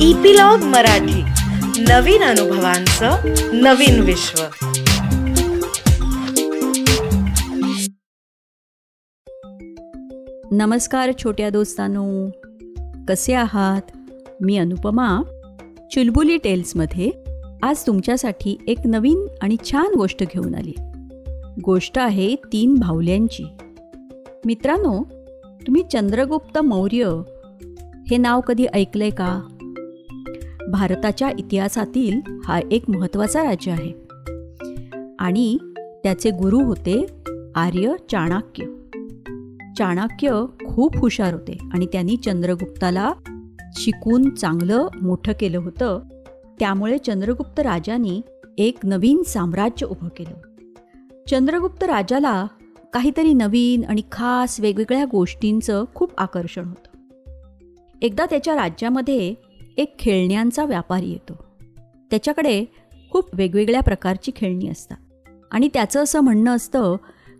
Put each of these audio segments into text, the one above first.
Epilogue Marathi. नवीन अनुभवांचं नवीन विश्व. नमस्कार छोट्या दोस्तांनो. कसे आहात? मी अनुपमा. चुलबुली टेल्समध्ये आज तुमच्यासाठी एक नवीन आणि छान गोष्ट घेऊन आली. गोष्ट आहे तीन भावल्यांची. मित्रांनो तुम्ही चंद्रगुप्त मौर्य हे नाव कधी ऐकलंय का? भारताच्या इतिहासातील हा एक महत्त्वाचा राज्य आहे. आणि त्याचे गुरु होते आर्य चाणक्य. चाणक्य खूप हुशार होते आणि त्यांनी चंद्रगुप्ताला शिकून चांगलं मोठं केलं होतं. त्यामुळे चंद्रगुप्त राजांनी एक नवीन साम्राज्य उभं केलं. चंद्रगुप्त राजाला काहीतरी नवीन आणि खास वेगवेगळ्या गोष्टींचं खूप आकर्षण होतं. एकदा त्याच्या राज्यामध्ये एक खेळण्यांचा व्यापारी येतो. त्याच्याकडे खूप वेगवेगळ्या प्रकारची खेळणी असतात. आणि त्याचं असं म्हणणं असतं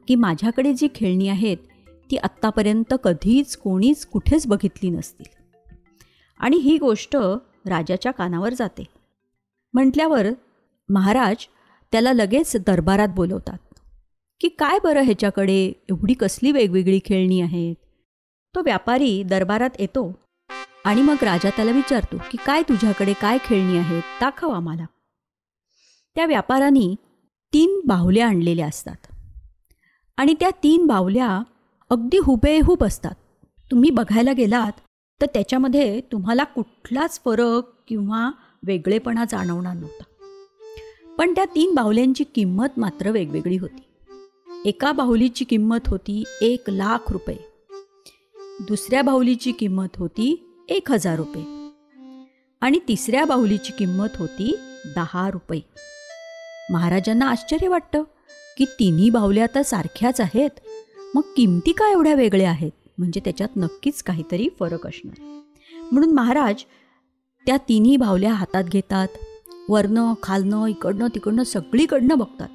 की माझ्याकडे जी खेळणी आहेत ती आत्तापर्यंत कधीच कोणीच कुठेच बघितली नसतील. आणि ही गोष्ट राजाच्या कानावर जाते. म्हटल्यावर महाराज त्याला लगेच दरबारात बोलवतात. की काय बरं ह्याच्याकडे? एवढी कसली वेगवेगळी खेळणी आहेत? तो व्यापारी दरबारात येतो. आणि मग राजा त्याला विचारतो की काय तुझ्याकडे काय खेळणी आहेत? दाखव आम्हाला. त्या व्यापाराने तीन बाहुल्या आणलेल्या असतात. आणि त्या तीन बाहुल्या अगदी हुबेहूब असतात. तुम्ही बघायला गेलात तर त्याच्यामध्ये तुम्हाला कुठलाच फरक किंवा वेगळेपणा जाणवणार नव्हता. पण त्या तीन बाहुल्यांची किंमत मात्र वेगवेगळी होती. एका बाहुलीची किंमत होती एक लाख रुपये. दुसऱ्या बाहुलीची किंमत होती एक हजार रुपये. आणि तिसऱ्या बाहुलीची किंमत होती दहा रुपये. महाराजांना आश्चर्य वाटतं की तिन्ही बाहुल्या तर सारख्याच आहेत. मग किमती का एवढ्या वेगळ्या आहेत? म्हणजे त्याच्यात नक्कीच काहीतरी फरक असणार. म्हणून महाराज त्या तिन्ही बाहुल्या हातात घेतात. वरनं खालनं इकडनं तिकडनं सगळीकडनं बघतात.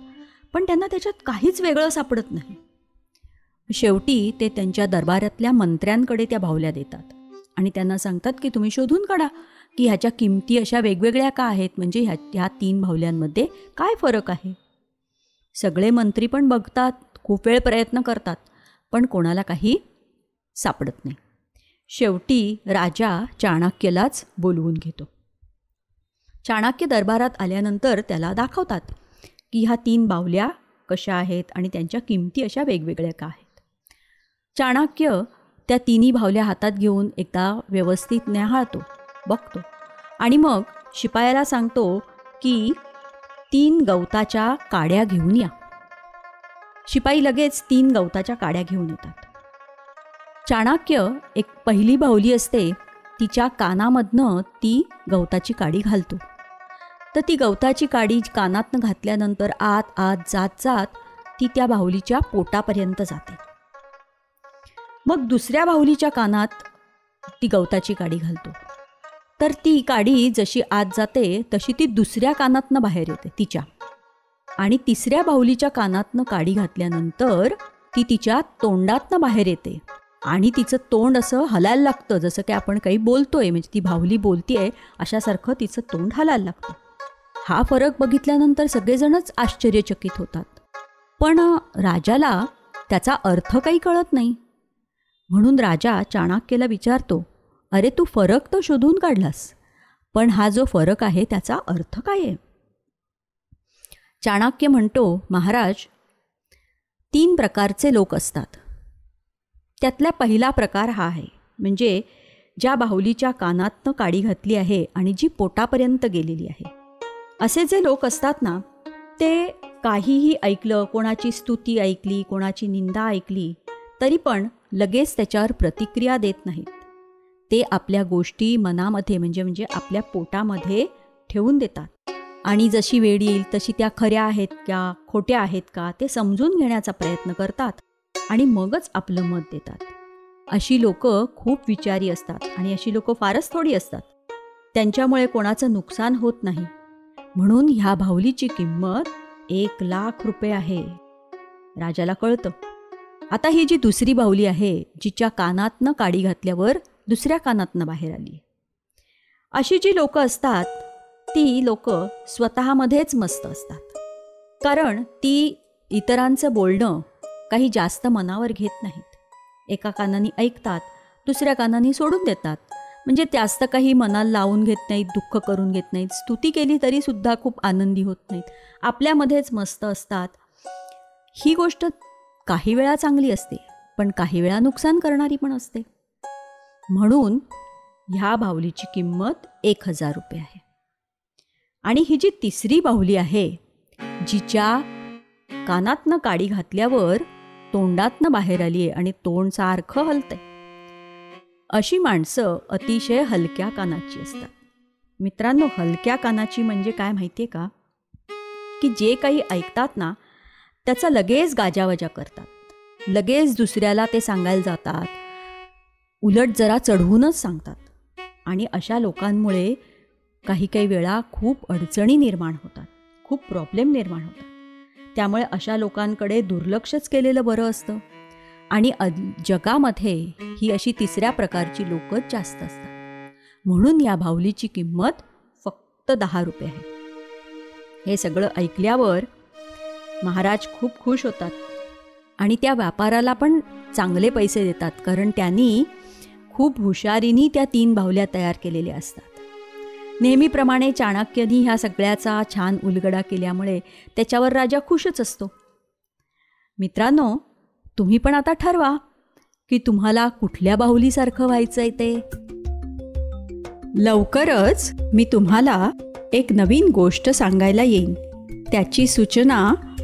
पण त्यांना त्याच्यात काहीच वेगळं सापडत नाही. शेवटी ते त्यांच्या दरबारातल्या मंत्र्यांकडे त्या बाहुल्या देतात. आणि त्यांना सांगतात की तुम्ही शोधून काढा की ह्याच्या किमती अशा वेगवेगळ्या का आहेत? म्हणजे ह्या ह्या तीन भावल्यांमध्ये काय फरक आहे? सगळे मंत्री पण बघतात खूप वेळ प्रयत्न करतात पण कोणाला काही सापडत नाही. शेवटी राजा चाणक्यलाच बोलवून घेतो. चाणक्य दरबारात आल्यानंतर त्याला दाखवतात की ह्या तीन बावल्या कशा आहेत आणि त्यांच्या किमती अशा वेगवेगळ्या का आहेत? चाणक्य त्या तिन्ही भावल्या हातात घेऊन एकदा व्यवस्थित न्याहाळतो बघतो. आणि मग शिपायाला सांगतो की तीन गवताच्या काड्या घेऊन या. शिपाई लगेच तीन गवताच्या काड्या घेऊन येतात. चाणक्य एक पहिली बाहुली असते तिच्या कानामधनं ती गवताची काडी घालतो. तर ती गवताची काडी कानातनं घातल्यानंतर आत आत जात जात ती त्या बाहुलीच्या पोटापर्यंत जाते. मग दुसऱ्या बाहुलीच्या कानात ती गवताची काडी घालतो. तर ती काडी जशी आत जाते तशी ती दुसऱ्या कानातनं बाहेर येते तिच्या. आणि तिसऱ्या बाहुलीच्या कानातनं काडी घातल्यानंतर ती तिच्या तोंडातनं बाहेर येते. आणि तिचं तोंड असं हलायला लागतं जसं की आपण काही बोलतोय म्हणजे ती बाहुली बोलतीये अशासारखं तिचं तोंड हलायला लागतं. हा फरक बघितल्यानंतर सगळेजणच आश्चर्यचकित होतात. पण राजाला त्याचा अर्थ काही कळत नाही. म्हणून राजा चाणक्यला विचारतो अरे तू फरक तर शोधून काढलास पण हा जो फरक आहे त्याचा अर्थ काय आहे? चाणक्य म्हणतो महाराज तीन प्रकारचे लोक असतात. त्यातला पहिला प्रकार हा आहे म्हणजे ज्या बाहुलीच्या कानातनं काडी घातली आहे आणि जी पोटापर्यंत गेलेली आहे. असे जे लोक असतात ना ते काहीही ऐकलं कोणाची स्तुती ऐकली कोणाची निंदा ऐकली तरी पण लगेच त्याच्यावर प्रतिक्रिया देत नाहीत. ते आपल्या गोष्टी मनामध्ये म्हणजे म्हणजे आपल्या पोटामध्ये ठेवून देतात. आणि जशी वेळ येईल तशी त्या खऱ्या आहेत का खोट्या आहेत का ते समजून घेण्याचा प्रयत्न करतात आणि मगच आपलं मत देतात. अशी लोक खूप विचारी असतात आणि अशी लोक फारच थोडी असतात. त्यांच्यामुळे कोणाचं नुकसान होत नाही. म्हणून ह्या भावलीची किंमत एक लाख रुपये आहे. राजाला कळतं. आता ही जी दुसरी बाहुली आहे जिच्या कानातनं काडी घातल्यावर दुसऱ्या कानातनं बाहेर आली. अशी जी लोक असतात ती लोक स्वतःमध्येच मस्त असतात. कारण ती इतरांचं बोलणं काही जास्त मनावर घेत नाहीत. एका कानाने ऐकतात दुसऱ्या कानाने सोडून देतात. म्हणजे जास्त काही मनाला लावून घेत नाहीत दुःख करून घेत नाहीत. स्तुती केली तरीसुद्धा खूप आनंदी होत नाहीत. आपल्यामध्येच मस्त असतात. ही गोष्ट काही वेळा चांगली असते पण काही वेळा नुकसान करणारी पण असते. म्हणून ह्या बाहुलीची किंमत एक हजार रुपये आहे. आणि ही जी तिसरी बाहुली आहे जिच्या कानातनं काडी घातल्यावर तोंडातनं बाहेर आली आहे आणि तोंड सारखं हलतंय. अशी माणसं अतिशय हलक्या कानाची असतात. मित्रांनो हलक्या कानाची म्हणजे काय माहिती आहे का? की जे काही ऐकतात ना त्याचा लगेच गाजावाजा करतात. लगेच दुसऱ्याला ते सांगायला जातात. उलट जरा चढवूनच सांगतात. आणि अशा लोकांमुळे काही काही वेळा खूप अडचणी निर्माण होतात. खूप प्रॉब्लेम निर्माण होतात. त्यामुळे अशा लोकांकडे दुर्लक्षच केलेलं बरं असतं. आणि जगामध्ये ही अशी तिसऱ्या प्रकारची लोकच जास्त असतात. म्हणून या भावलीची किंमत फक्त दहा रुपये आहे. हे सगळं ऐकल्यावर महाराज खूप खुश होतात. आणि त्या व्यापाराला पण चांगले पैसे देतात कारण त्यांनी खूप हुशारीनी त्या तीन बाहुल्या तयार केलेल्या असतात. नेहमीप्रमाणे चाणक्यनी ह्या सगळ्याचा छान उलगडा केल्यामुळे त्याच्यावर राजा खुशच असतो. मित्रांनो तुम्ही पण आता ठरवा की तुम्हाला कुठल्या बाहुलीसारखं व्हायचं आहे ते? लवकरच मी तुम्हाला एक नवीन गोष्ट सांगायला येईन. त्याची सूचना